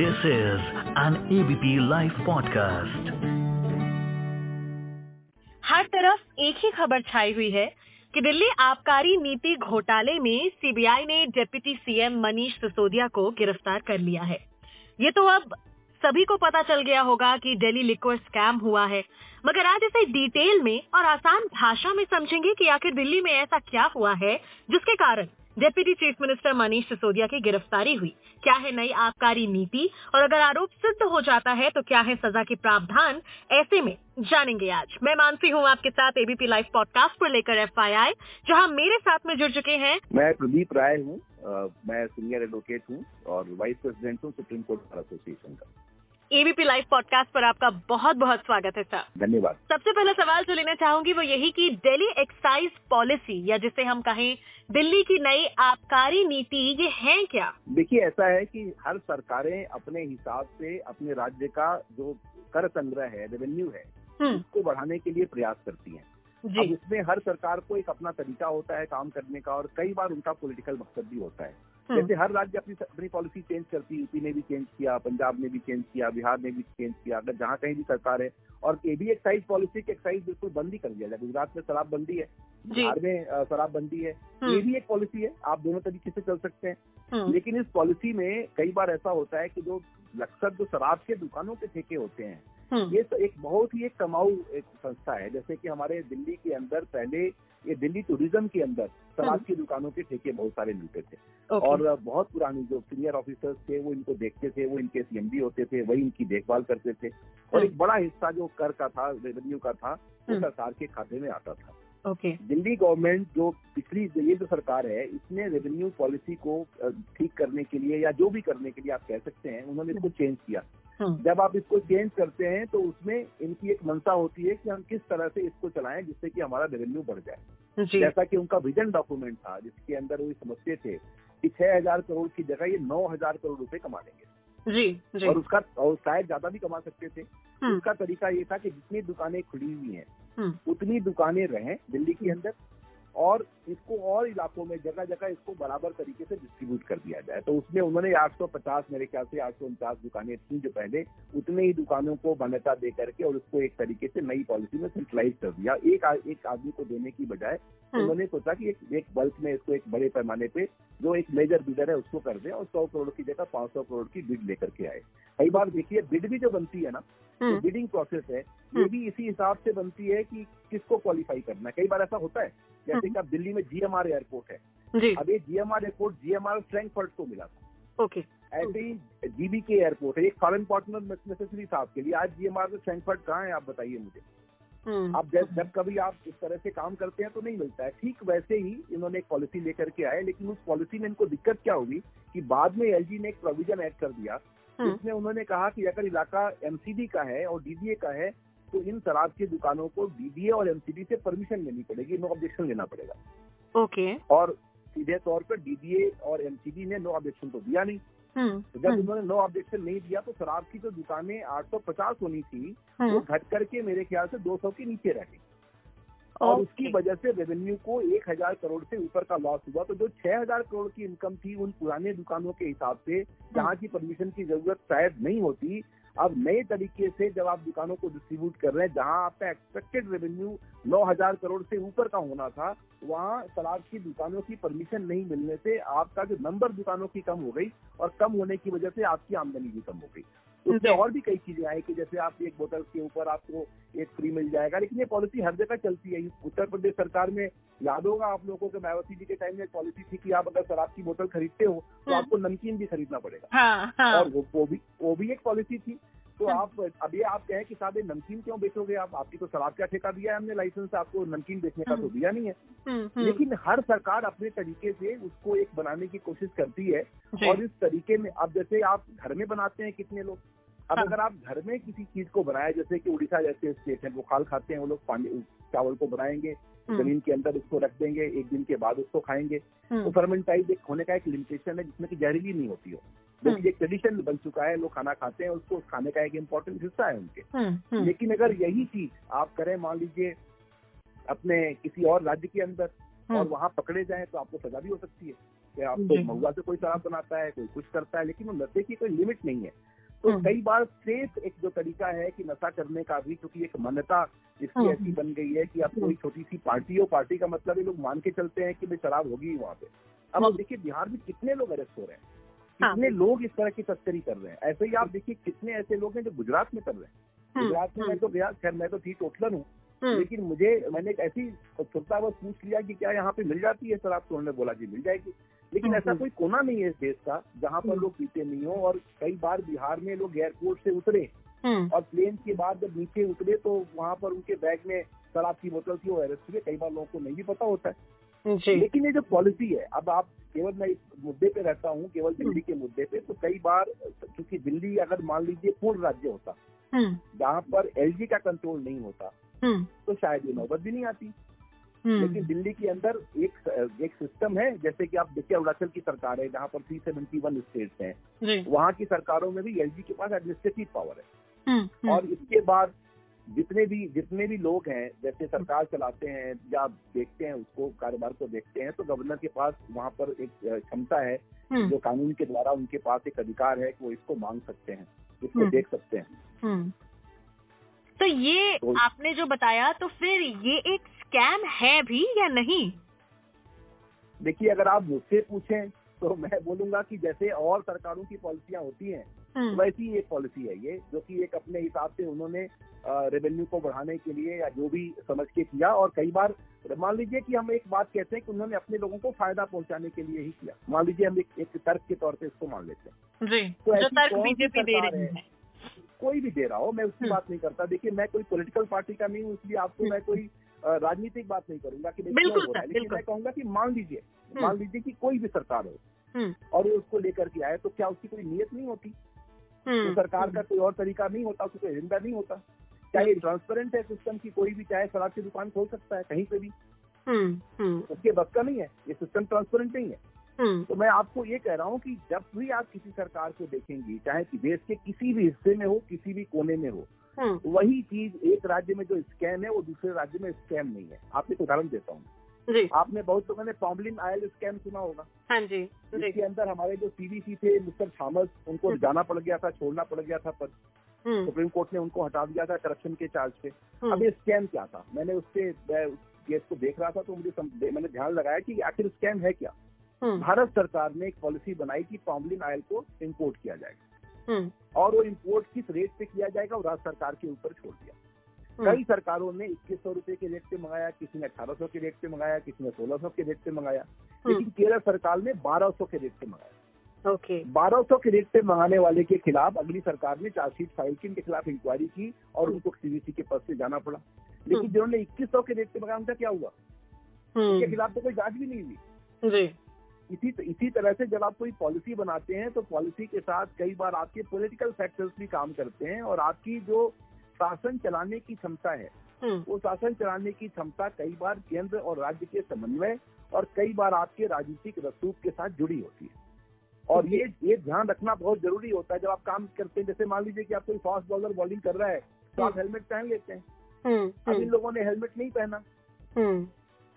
This is an ABP Life podcast. हर तरफ़ एक ही खबर छाई हुई है कि दिल्ली आबकारी नीति घोटाले में सीबीआई ने डिप्टी सीएम मनीष सिसोदिया को गिरफ़्तार कर लिया है ये तो अब सभी को पता चल गया होगा कि दिल्ली लिक्वर स्कैम हुआ है मगर आज इसे डिटेल में और आसान भाषा में समझेंगे कि आखिर दिल्ली में ऐसा क्या हुआ है, जिसके कारण deputy chief minister Manish Sisodia की गिरफ्तारी हुई। क्या है नई आबकारी नीति? और अगर आरोप सिद्ध हो जाता है तो क्या है सजा के प्रावधान? ऐसे में जानेंगे आज। मैं मानसी हूँ आपके साथ एबीपी लाइव पॉडकास्ट को लेकर एफ़ आई जहाँ मेरे साथ में जुड़ चुके हैं। मैं प्रदीप राय हूँ। मैं सीनियर एडवोकेट हूँ और वाइस प्रेसिडेंट हूँ सुप्रीम कोर्ट एसोसिएशन का। एबीपी लाइव पॉडकास्ट पर आपका बहुत बहुत स्वागत है सर धन्यवाद। सबसे पहला सवाल जो लेना चाहूँगी वो यही कि दिल्ली एक्साइज पॉलिसी या जिसे हम कहें दिल्ली की नई आबकारी नीति ये है क्या? देखिए ऐसा है कि हर सरकारें अपने हिसाब से अपने राज्य का जो कर संग्रह है रेवेन्यू है हम्म, उसको बढ़ाने के लिए प्रयास करती हैं। अब जी उसमें हर सरकार को एक अपना तरीका होता है काम करने का और कई बार उनका पॉलिटिकल मकसद भी होता है। हम्म, जैसे हर राज्य अपनी अपनी पॉलिसी चेंज करती है यूपी ने भी चेंज किया पंजाब ने भी चेंज किया बिहार ने भी चेंज किया अगर जहाँ कहीं भी सरकार है और ये भी एक्साइज पॉलिसी की एक्साइज बिल्कुल बंद ही कर दिया जाए। गुजरात में शराबबंदी है बिहार में शराबबंदी है। हम्म, ये भी एक पॉलिसी है आप दोनों तरीके से चल सकते हैं। हम्म, लेकिन इस पॉलिसी में कई बार ऐसा होता है कि जो अक्सर जो शराब के दुकानों के ठेके होते हैं हम्म, ये तो एक बहुत ही एक कमाऊ एक संस्था है जैसे कि हमारे दिल्ली के अंदर पहले ये दिल्ली टूरिज़्म के अंदर शराब हम्म। की दुकानों के ठेके बहुत सारे मिलते थे और बहुत पुरानी जो सीनियर ऑफिसर्स थे वो इनको देखते थे वो इनके सीएमडी होते थे वही इनकी देखभाल करते थे और हम्म। एक बड़ा हिस्सा जो कर का था रेवेन्यू का था वो। सरकार के खाते में आता था ओके okay. दिल्ली गवर्नमेंट जो पिछली ये जो सरकार है इसने रेवेन्यू पॉलिसी को ठीक करने के लिए या जो भी करने के लिए आप कह सकते हैं उन्होंने इसको चेंज किया। हम्म, जब आप इसको चेंज करते हैं तो उसमें इनकी एक मंशा होती है कि हम किस तरह से इसको चलाएँ जिससे कि हमारा रेवेन्यू बढ़ जाए। जैसा कि उनका विजन डॉक्यूमेंट था जिसके अंदर वो समझते थे कि छह हज़ार करोड़ की जगह ये नौ हज़ार करोड़ रुपए कमा लेंगे। जी जी। और उसका और शायद ज़्यादा भी कमा सकते थे। हम्म, उसका तरीका ये था कि जितनी दुकानें खुली हुई हैं हम्म, उतनी दुकानें रहें दिल्ली के अंदर और इसको और इलाकों में जगह जगह इसको बराबर तरीके से डिस्ट्रीब्यूट कर दिया जाए। तो उसमें उन्होंने 850 मेरे ख्याल से 849 दुकानें थी जो पहले उतने ही दुकानों को मान्यता दे करके और उसको एक तरीके से नई पॉलिसी में सेंट्रलाइज कर दिया। एक आ, एक आदमी को देने की बजाय हम्म, उन्होंने सोचा कि एक एक बल्क में इसको एक बड़े पैमाने पे जो एक मेजर बिडर है उसको कर दे और सौ करोड़ की जगह पाँच सौ करोड़ की बिड लेकर के आए। कई बार देखिए बिड भी जो बनती है ना हम्म, बिडिंग प्रोसेस है ये हम्म। भी इसी हिसाब से बनती है कि किसको क्वालिफाई करना है। कई बार ऐसा होता है जैसे। कि आप दिल्ली में जीएमआर एयरपोर्ट है। जी। अब ये जीएमआर एयरपोर्ट जीएमआर फ्रैंकफर्ट को मिला था। ओके ऐसे ही जीबी के एयरपोर्ट है एक फॉरन पार्टनर नेसेसरी था आपके लिए। आज जीएमआर में फ्रैंकफर्ट कहाँ है आप बताइए मुझे। हम्म, अब जब जब कभी आप इस तरह से काम करते हैं तो नहीं मिलता है। ठीक वैसे ही इन्होंने एक पॉलिसी लेकर के आए लेकिन उस पॉलिसी में इनको दिक्कत क्या हुई कि बाद में एलजी ने एक प्रोविज़न ऐड कर दिया। हम्म, जिसमें उन्होंने कहा कि अगर इलाका एमसीडी का है और डीडीए का है तो इन शराब की दुकानों को डीडीए और एमसीडी से परमिशन लेनी पड़ेगी नो ऑब्जेक्शन लेना पड़ेगा। ओके। okay. और सीधे तौर पर डीबीए और एमसीडी ने नो ऑब्जेक्शन तो दिया नहीं। हम्म, तो जब हम्म, उन्होंने नो ऑब्जेक्शन नहीं दिया तो शराब की जो दुकानें 850 होनी थी वो हम्म, घट करके मेरे ख्याल से 200 के नीचे रह गई। और उसकी वजह से रेवेन्यू को एक हज़ार करोड़ से ऊपर का लॉस हुआ। तो जो छह हज़ार करोड़ की इनकम थी उन पुराने दुकानों के हिसाब से जहाँ की परमिशन की ज़रूरत शायद नहीं होती अब नए तरीके से जब आप दुकानों को डिस्ट्रीब्यूट कर रहे हैं जहाँ आपका एक्सपेक्टेड रेवेन्यू नौ हज़ार करोड़ से ऊपर का होना था वहाँ शराब की दुकानों की परमिशन नहीं मिलने से आपका जो नंबर दुकानों की कम हो गई और कम होने की वजह से आपकी आमदनी भी कम हो गई। उसमें और भी कई चीज़ें आई कि जैसे आप एक बोतल के ऊपर आपको एक फ्री मिल जाएगा लेकिन ये पॉलिसी हर जगह चलती है। उत्तर प्रदेश सरकार में याद होगा आप लोगों को मायावती जी के टाइम में एक पॉलिसी थी कि आप अगर शराब की बोतल खरीदते हो तो हम्म। आपको नमकीन भी खरीदना पड़ेगा। हाँ हाँ। और वो वो भी वो भी एक पॉलिसी थी। तो हम्म। आप अब ये आप कहें कि साहब नमकीन क्यों बेचोगे आप आपकी तो शराब का ठेका दिया है हमने लाइसेंस आपको नमकीन बेचने का तो हम्म। दिया नहीं है हम्म, हम्म, लेकिन हर सरकार अपने तरीके से उसको एक बनाने की कोशिश करती है और इस तरीके में अब जैसे आप घर में बनाते हैं कितने लोग अब हाँ। अगर आप घर में किसी चीज़ को बनाए जैसे कि उड़ीसा जैसे स्टेट है वो खाल खाते हैं वो लोग चावल को बनाएँगे ज़मीन के अंदर उसको रख देंगे एक दिन के बाद उसको खाएँगे। तो हम्म, फर्मेंटाइज एक होने का एक लिमिटेशन है जिसमें कि जहरीली नहीं होती हो। जो कि एक ट्रेडिशन बन चुका है लोग खाना खाते हैं उसको खाने का एक इम्पोर्टेंट हिस्सा है उनके। हम्म, हम्म, लेकिन अगर यही चीज़ आप करें मान लीजिए अपने किसी और राज्य के अंदर और हम्म, वहाँ पकड़े जाए तो आपको सजा भी हो सकती है। कि आपको। महुआ से कोई शराब बनाता है कोई कुछ करता है लेकिन वो नशे की कोई लिमिट नहीं है। तो हम्म। कई बार सेफ़ एक जो तरीका है कि नशा करने का भी क्योंकि एक मान्यता इसकी हम्म। ऐसी बन गई है कि आप कोई छोटी सी पार्टी हो पार्टी का मतलब ये लोग मान के चलते हैं कि भाई शराब होगी वहाँ पे अब आप हम्म। देखिए बिहार में कितने लोग अरेस्ट हो रहे हैं हाँ। कितने लोग इस तरह की तस्करी कर रहे हैं ऐसे ही आप देखिए कितने ऐसे लोग हैं जो गुजरात में कर रहे हैं हम्म, गुजरात में मैं तो गया खैर मैं तो थी टोटलर हूँ हम्म, लेकिन मुझे मैंने एक ऐसी उत्सुकता बस पूछ लिया कि क्या यहाँ पे मिल जाती है शराब तो उन्होंने बोला जी मिल जाएगी। लेकिन ऐसा हम्म। कोई कोना नहीं है इस देश का जहाँ पर हम्म। लोग पीते नहीं हो और कई बार बिहार में लोग एयरपोर्ट से उतरे हम्म, और प्लेन के बाद जब नीचे उतरे तो वहाँ पर उनके बैग में शराब की बोतल थी वो अरेस्ट हुए। कई बार लोगों को नहीं भी पता होता है। लेकिन ये जो पॉलिसी है अब आप केवल मैं इस मुद्दे पे रहता हूँ केवल दिल्ली के मुद्दे पे तो कई बार क्योंकि दिल्ली अगर मान लीजिए पूर्ण राज्य होता हम्म, जहाँ पर एलजी का कंट्रोल नहीं होता हम्म, तो शायद ये नौबत भी नहीं आती। हम्म, लेकिन दिल्ली के अंदर एक एक सिस्टम है जैसे कि आप देखिए अरुणाचल की सरकार है जहाँ पर थ्री सेवेंटी वन स्टेट्स है वहाँ की सरकारों में भी एलजी के पास एडमिनिस्ट्रेटिव पावर है। हम्म, हम्म, और इसके बाद जितने भी जितने भी लोग हैं जैसे सरकार चलाते हैं या देखते हैं उसको कारोबार को देखते हैं तो गवर्नर के पास वहाँ पर एक क्षमता है हम्म, जो कानून के द्वारा उनके पास एक अधिकार है कि वो इसको मांग सकते हैं इसको हम्म। देख सकते हैं। हम्म। ये तो- आपने जो बताया तो फिर ये एक स्कैम है भी या नहीं? देखिए अगर आप मुझसे पूछें तो मैं बोलूँगा कि जैसे और सरकारों की पॉलिसियाँ होती हैं हम्म, वैसी एक पॉलिसी है ये जो कि एक अपने हिसाब से उन्होंने रेवेन्यू को बढ़ाने के लिए या जो भी समझ के किया और कई बार मान लीजिए कि हम एक बात कहते हैं कि उन्होंने अपने लोगों को फ़ायदा पहुँचाने के लिए ही किया। मान लीजिए हम एक, एक तर्क के तौर पे इसको मान लेते हैं। जी तो जो तर्क बीजेपी दे रही है? कोई भी दे रहा हो मैं उसकी हम्म। बात नहीं करता। देखिए मैं कोई पॉलिटिकल पार्टी का नहीं हूँ इसलिए आपको हम्म। मैं कोई राजनीतिक बात नहीं करूँगा कि बिल्कुल हो रहा है। लेकिन मैं कहूँगा कि मान लीजिए हम्म। मान लीजिए कि कोई भी सरकार हो और वो उसको लेकर के आए तो क्या उसकी कोई नियत नहीं होती? तो सरकार का कोई और तरीका नहीं होता उसको कोई एजेंडा नहीं होता। चाहे ट्रांसपेरेंट है सिस्टम की? कोई भी चाहे शराब की दुकान खोल सकता है कहीं पे भी। उसके बस का नहीं है ये सिस्टम ट्रांसपेरेंट नहीं है। तो मैं आपको ये कह रहा हूँ कि जब भी आप किसी सरकार को देखेंगी चाहे कि देश के किसी भी हिस्से में हो किसी भी कोने में हो हम्म, वही चीज़ एक राज्य में जो स्कैम है वो दूसरे राज्य में स्कैम नहीं है। आपको एक उदाहरण देता हूँ। आपने बहुत लोगों ने पॉम्बलिन आयल स्कैम सुना होगा। हाँ जी इसके अंदर हमारे जो सीबीसी थे मिस्टर थॉमस उनको हम्म। जाना पड़ गया था छोड़ना पड़ गया था पद। हम्म, सुप्रीम कोर्ट ने उनको हटा दिया था करप्शन के चार्ज पे। अब हम्म, ये स्कैम क्या था? मैंने उसके उस केस को देख रहा था तो मुझे मैंने ध्यान लगाया कि आखिर स्कैम है क्या? हम्म, भारत सरकार ने एक पॉलिसी बनाई कि पॉम्बलिन ऑयल को इम्पोर्ट किया जाएगा। हम्म, और वो इम्पोर्ट किस रेट पे किया जाएगा वो राज्य सरकार के ऊपर छोड़ दिया। हम्म, कई सरकारों ने इक्कीस सौ रुपये के रेट पे मंगाया किसी ने अठारह सौ के रेट पे मंगाया किसी ने सोलह सौ के रेट पे मंगाया। हम्म, लेकिन केरल सरकार ने बारह सौ के रेट पे मंगाया। ओके। बारह सौ के रेट पे मंगाने वाले के खिलाफ अगली सरकार ने चार्जशीट फ़ाइल की इनके खिलाफ इंक्वायरी की और उनको सीबीसी के पद से जाना पड़ा। लेकिन हम्म। जिन्होंने इक्कीस सौ के रेट पे मंगाया उनका क्या हुआ? उनके हम्म, खिलाफ तो कोई जाँच भी नहीं हुई। जी। इसी इसी तरह से जब आप कोई पॉलिसी बनाते हैं तो पॉलिसी के साथ कई बार आपके पॉलिटिकल फैक्टर्स भी काम करते हैं और आपकी जो शासन चलाने की क्षमता है हम्म, वो शासन चलाने की क्षमता कई बार केंद्र और राज्य के समन्वय और कई बार आपके राजनीतिक रसूख के साथ जुड़ी होती है। और ये ये ध्यान रखना बहुत ज़रूरी होता है जब आप काम करते हैं। जैसे मान लीजिए कि आप कोई फास्ट बॉलर बॉलिंग कर रहा है तो आप हेलमेट पहन लेते हैं। हम्म, अब इन हम्म, लोगों ने हेलमेट नहीं पहना। हम्म, हम्म,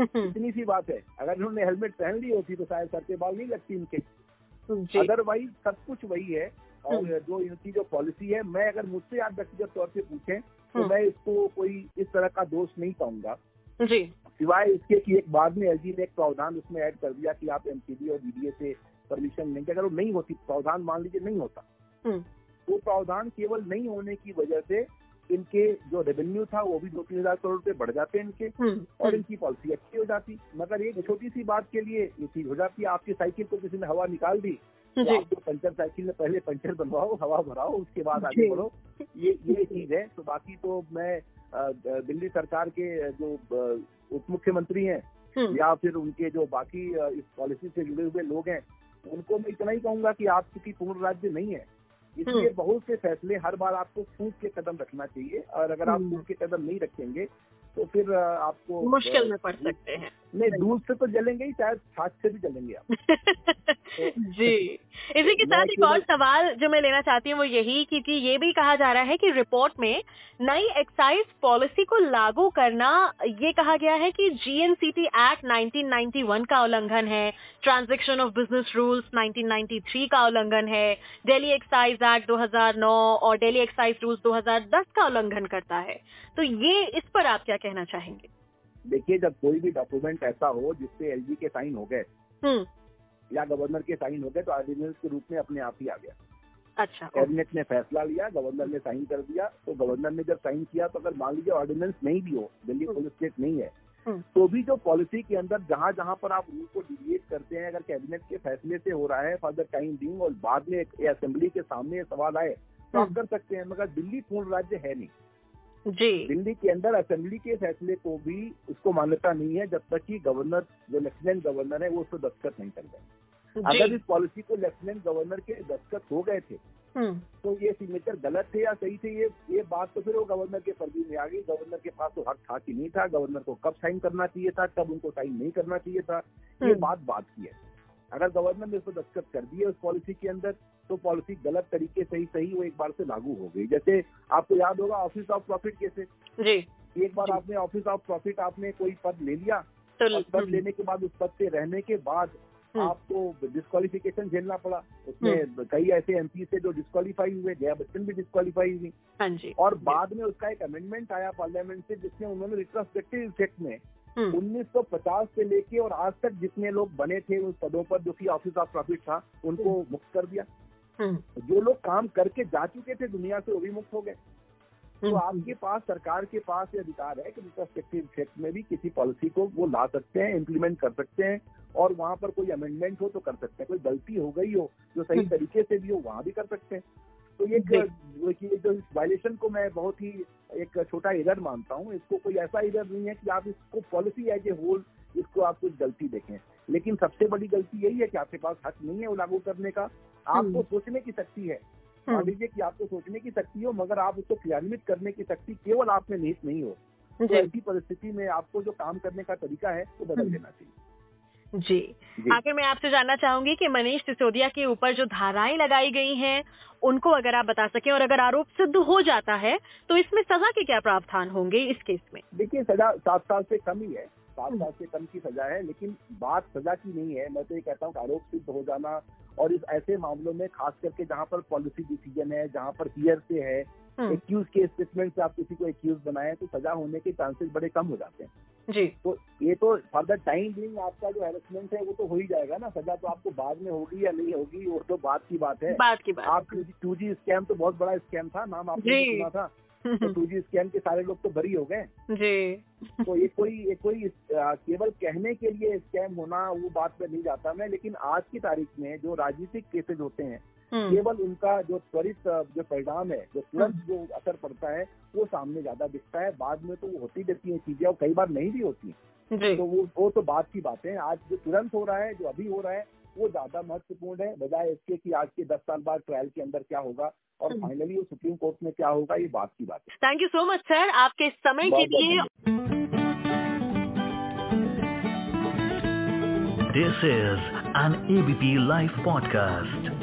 इतनी सी बात है। अगर इन्होंने हेलमेट पहन ली होती तो शायद सर के बाल नहीं लगती इनके अदरवाइज़ सब कुछ वही है। और जो इनकी जो पॉलिसी है मैं अगर मुझसे आप व्यक्तिगत तौर से पूछे तो हम्म। मैं इसको कोई इस तरह का दोष नहीं पाऊँगा। सिवाय इसके कि एक बाद में एलजी ने एक प्रावधान उसमें ऐड कर दिया कि आप एमसीडी और डीडीए से परमिशन लेंगे अगर वो नहीं होती। प्रावधान मान लीजिए नहीं होता। हम्म, वो प्रावधान केवल नहीं होने की वजह से इनके जो रेवेन्यू था वो भी दो तीन हज़ार करोड़ रुपए बढ़ जाते हैं इनके हम्म, और इनकी पॉलिसी अच्छी हो जाती। मगर एक छोटी सी बात के लिए ये चीज़ हो जाती है आपकी साइकिल को किसी ने हवा निकाल दी तो जी। तो पंचर साइकिल में पहले पंचर बनवाओ हवा भराओ उसके बाद आगे बढ़ो ये ये चीज़ है। तो बाकी तो मैं दिल्ली सरकार के जो उप मुख्यमंत्री हैं हम्म, या फिर उनके जो बाकी इस पॉलिसी से जुड़े हुए लोग हैं उनको मैं इतना ही कहूँगा कि आप चूँकि पूर्ण राज्य नहीं है। इसलिए हम्म। बहुत से फैसले हर बार आपको फूक के कदम रखना चाहिए और अगर आप फूट फूक के कदम नहीं रखेंगे तो फिर आपको मुश्किल में पड़ सकते हैं। नहीं दूध से तो जलेंगे ही शायद छाछ से भी जलेंगे आप। जी। इसी के साथ एक और सवाल जो मैं लेना चाहती हूँ वो यही क्योंकि ये भी कहा जा रहा है कि रिपोर्ट में नई एक्साइज पॉलिसी को लागू करना ये कहा गया है कि जीएनसीटी एक्ट 1991 का उल्लंघन है ट्रांजेक्शन ऑफ़ बिज़नेस रूल्स 1993 का उल्लंघन है दिल्ली एक्साइज एक्ट 2009 और दिल्ली एक्साइज रूल्स 2010 का उल्लंघन करता है। तो ये इस पर आप क्या कहना चाहेंगे? देखिए जब कोई भी डॉक्यूमेंट ऐसा हो जिससे एलजी के साइन हो गए हम्म। या गवर्नर के साइन हो गए तो ऑर्डिनेंस के रूप में अपने आप ही आ गया अच्छा कैबिनेट ने फैसला लिया गवर्नर ने साइन कर दिया तो गवर्नर ने जब साइन किया तो अगर मान लीजिए ऑर्डिनेंस नहीं भी हो दिल्ली हम्म। पुलिस स्टेट नहीं है हम्म। तो भी जो पॉलिसी के अंदर जहाँ जहाँ पर आप रूल को डिविएट करते हैं अगर कैबिनेट के फैसले से हो रहा है फॉर द टाइम बिंग और बाद में असेंबली के सामने सवाल आए तो आप हम्म। कर सकते हैं मगर दिल्ली पूर्ण राज्य है नहीं जी। दिल्ली के अंदर असेंबली के फैसले को भी उसको मान्यता नहीं है जब तक कि गवर्नर जो लेफ्टिनेंट गवर्नर है वो उसको दस्तखत नहीं कर गए अगर इस पॉलिसी को लेफ्टिनेंट गवर्नर के दस्तखत हो गए थे हम्म। तो ये सिग्नेचर गलत थे या सही थे ये ये बात तो फिर वो गवर्नर के पर्वी में आ गई। गवर्नर के पास तो हक था कि नहीं था गवर्नर को कब साइन करना चाहिए था कब उनको साइन नहीं करना चाहिए था ये हम्म। बात बात की है। अगर गवर्नर ने उसको दस्तखत कर दिए उस पॉलिसी के अंदर तो पॉलिसी गलत तरीके से ही सही वो एक बार से लागू हो गई। जैसे आपको याद होगा ऑफ़िस ऑफ़ प्रॉफिट कैसे? जी। एक बार जी। आपने ऑफ़िस ऑफ़ प्रॉफिट आपने कोई पद ले लिया तो पद हम्म, लेने के बाद उस पद पे रहने के बाद हम्म। आपको डिस्कालिफिकेशन झेलना पड़ा। उसमें कई ऐसे एमपी से जो डिस्कालीफाई हुए जया बच्चन भी डिस्कालीफाई हुई। हाँ और बाद में उसका एक अमेंडमेंट आया पार्लियामेंट से जिसमें उन्होंने रिट्रोस्पेक्टिव इफ़ेक्ट में हम्म, 1950 से लेके और आज तक जितने लोग बने थे उन पदों पर जो कि ऑफ़िस ऑफ़ प्रॉफिट था उनको मुक्त कर दिया। हम्म, जो लोग काम करके जा चुके थे दुनिया से वो भी मुक्त हो गए। तो हम्म, आपके पास सरकार के पास ये अधिकार है कि रिट्रोस्पेक्टिव इफ़ेक्ट में भी किसी पॉलिसी को वो ला सकते हैं इम्प्लीमेंट कर सकते हैं और वहाँ पर कोई अमेंडमेंट हो तो कर सकते हैं। कोई गलती हो गई हो जो सही हम्म। तरीके से भी हो वहाँ भी कर सकते हैं। तो ये इस वायलेशन को मैं बहुत ही एक छोटा इधर मानता हूँ। इसको कोई ऐसा इधर नहीं है कि आप इसको पॉलिसी एज ए होल इसको आप कुछ गलती देखें। लेकिन सबसे बड़ी गलती यही है कि आपके पास हक नहीं है वो लागू करने का। आपको हम्म। सोचने की शक्ति है। मान हम्म, लीजिए कि आपको सोचने की शक्ति हो मगर आप उसको क्रियान्वित करने की शक्ति केवल आप में निहित नहीं हो। तो ऐसी परिस्थिति में आपको जो काम करने का तरीका है वो बदल हम्म। देना चाहिए। जी। जी। आखिर मैं आपसे जानना चाहूँगी कि मनीष सिसोदिया के ऊपर जो धाराएँ लगाई गई हैं उनको अगर आप बता सकें और अगर आरोप सिद्ध हो जाता है तो इसमें सजा के क्या प्रावधान होंगे इस केस में? देखिए सजा सात साल से कम ही है। सात हम्म। साल से कम की सजा है लेकिन बात सजा की नहीं है। मैं तो ये कहता हूँ आरोप सिद्ध हो जाना और इस ऐसे मामलों में खास करके जहाँ पर पॉलिसी डिसीज़न है जहाँ पर हियर से है हम्म, एक्यूज के स्टेटमेंट से आप किसी को एक्यूज बनाए तो सजा होने के चांसेस बड़े कम हो जाते हैं। जी। तो ये तो फॉर द टाइम बिंग आपका जो हैरेसमेंट है वो तो हो ही जाएगा ना। सजा तो आपको बाद में होगी या नहीं होगी वो तो बात की बात है। बात की बात आप टू जी स्कैम तो बहुत बड़ा स्कैम था नाम आपने सुना था। तो टू जी स्कैम के सारे लोग तो बरी हो गए। जी। तो ये कोई ये कोई आ, केवल कहने के लिए स्कैम होना वो बात पे नहीं जाता मैं लेकिन आज की तारीख में जो राजनीतिक केसेज होते हैं हम्म, केवल उनका जो त्वरित जो परिणाम है जो तुरंत जो असर पड़ता है वो सामने ज़्यादा दिखता है। बाद में तो वो होती रहती है चीज़ें और कई बार नहीं भी होती। जी। तो वो वो तो बात की बात है। आज जो तुरंत हो रहा है जो अभी हो रहा है वो ज़्यादा महत्वपूर्ण है बजाय इसके कि आज के दस साल बाद ट्रायल के अंदर क्या होगा और हम्म। फाइनली वो सुप्रीम कोर्ट में क्या होगा ये बात की बात है thank you so much sir आपके समय के लिए this is an ABP live podcast.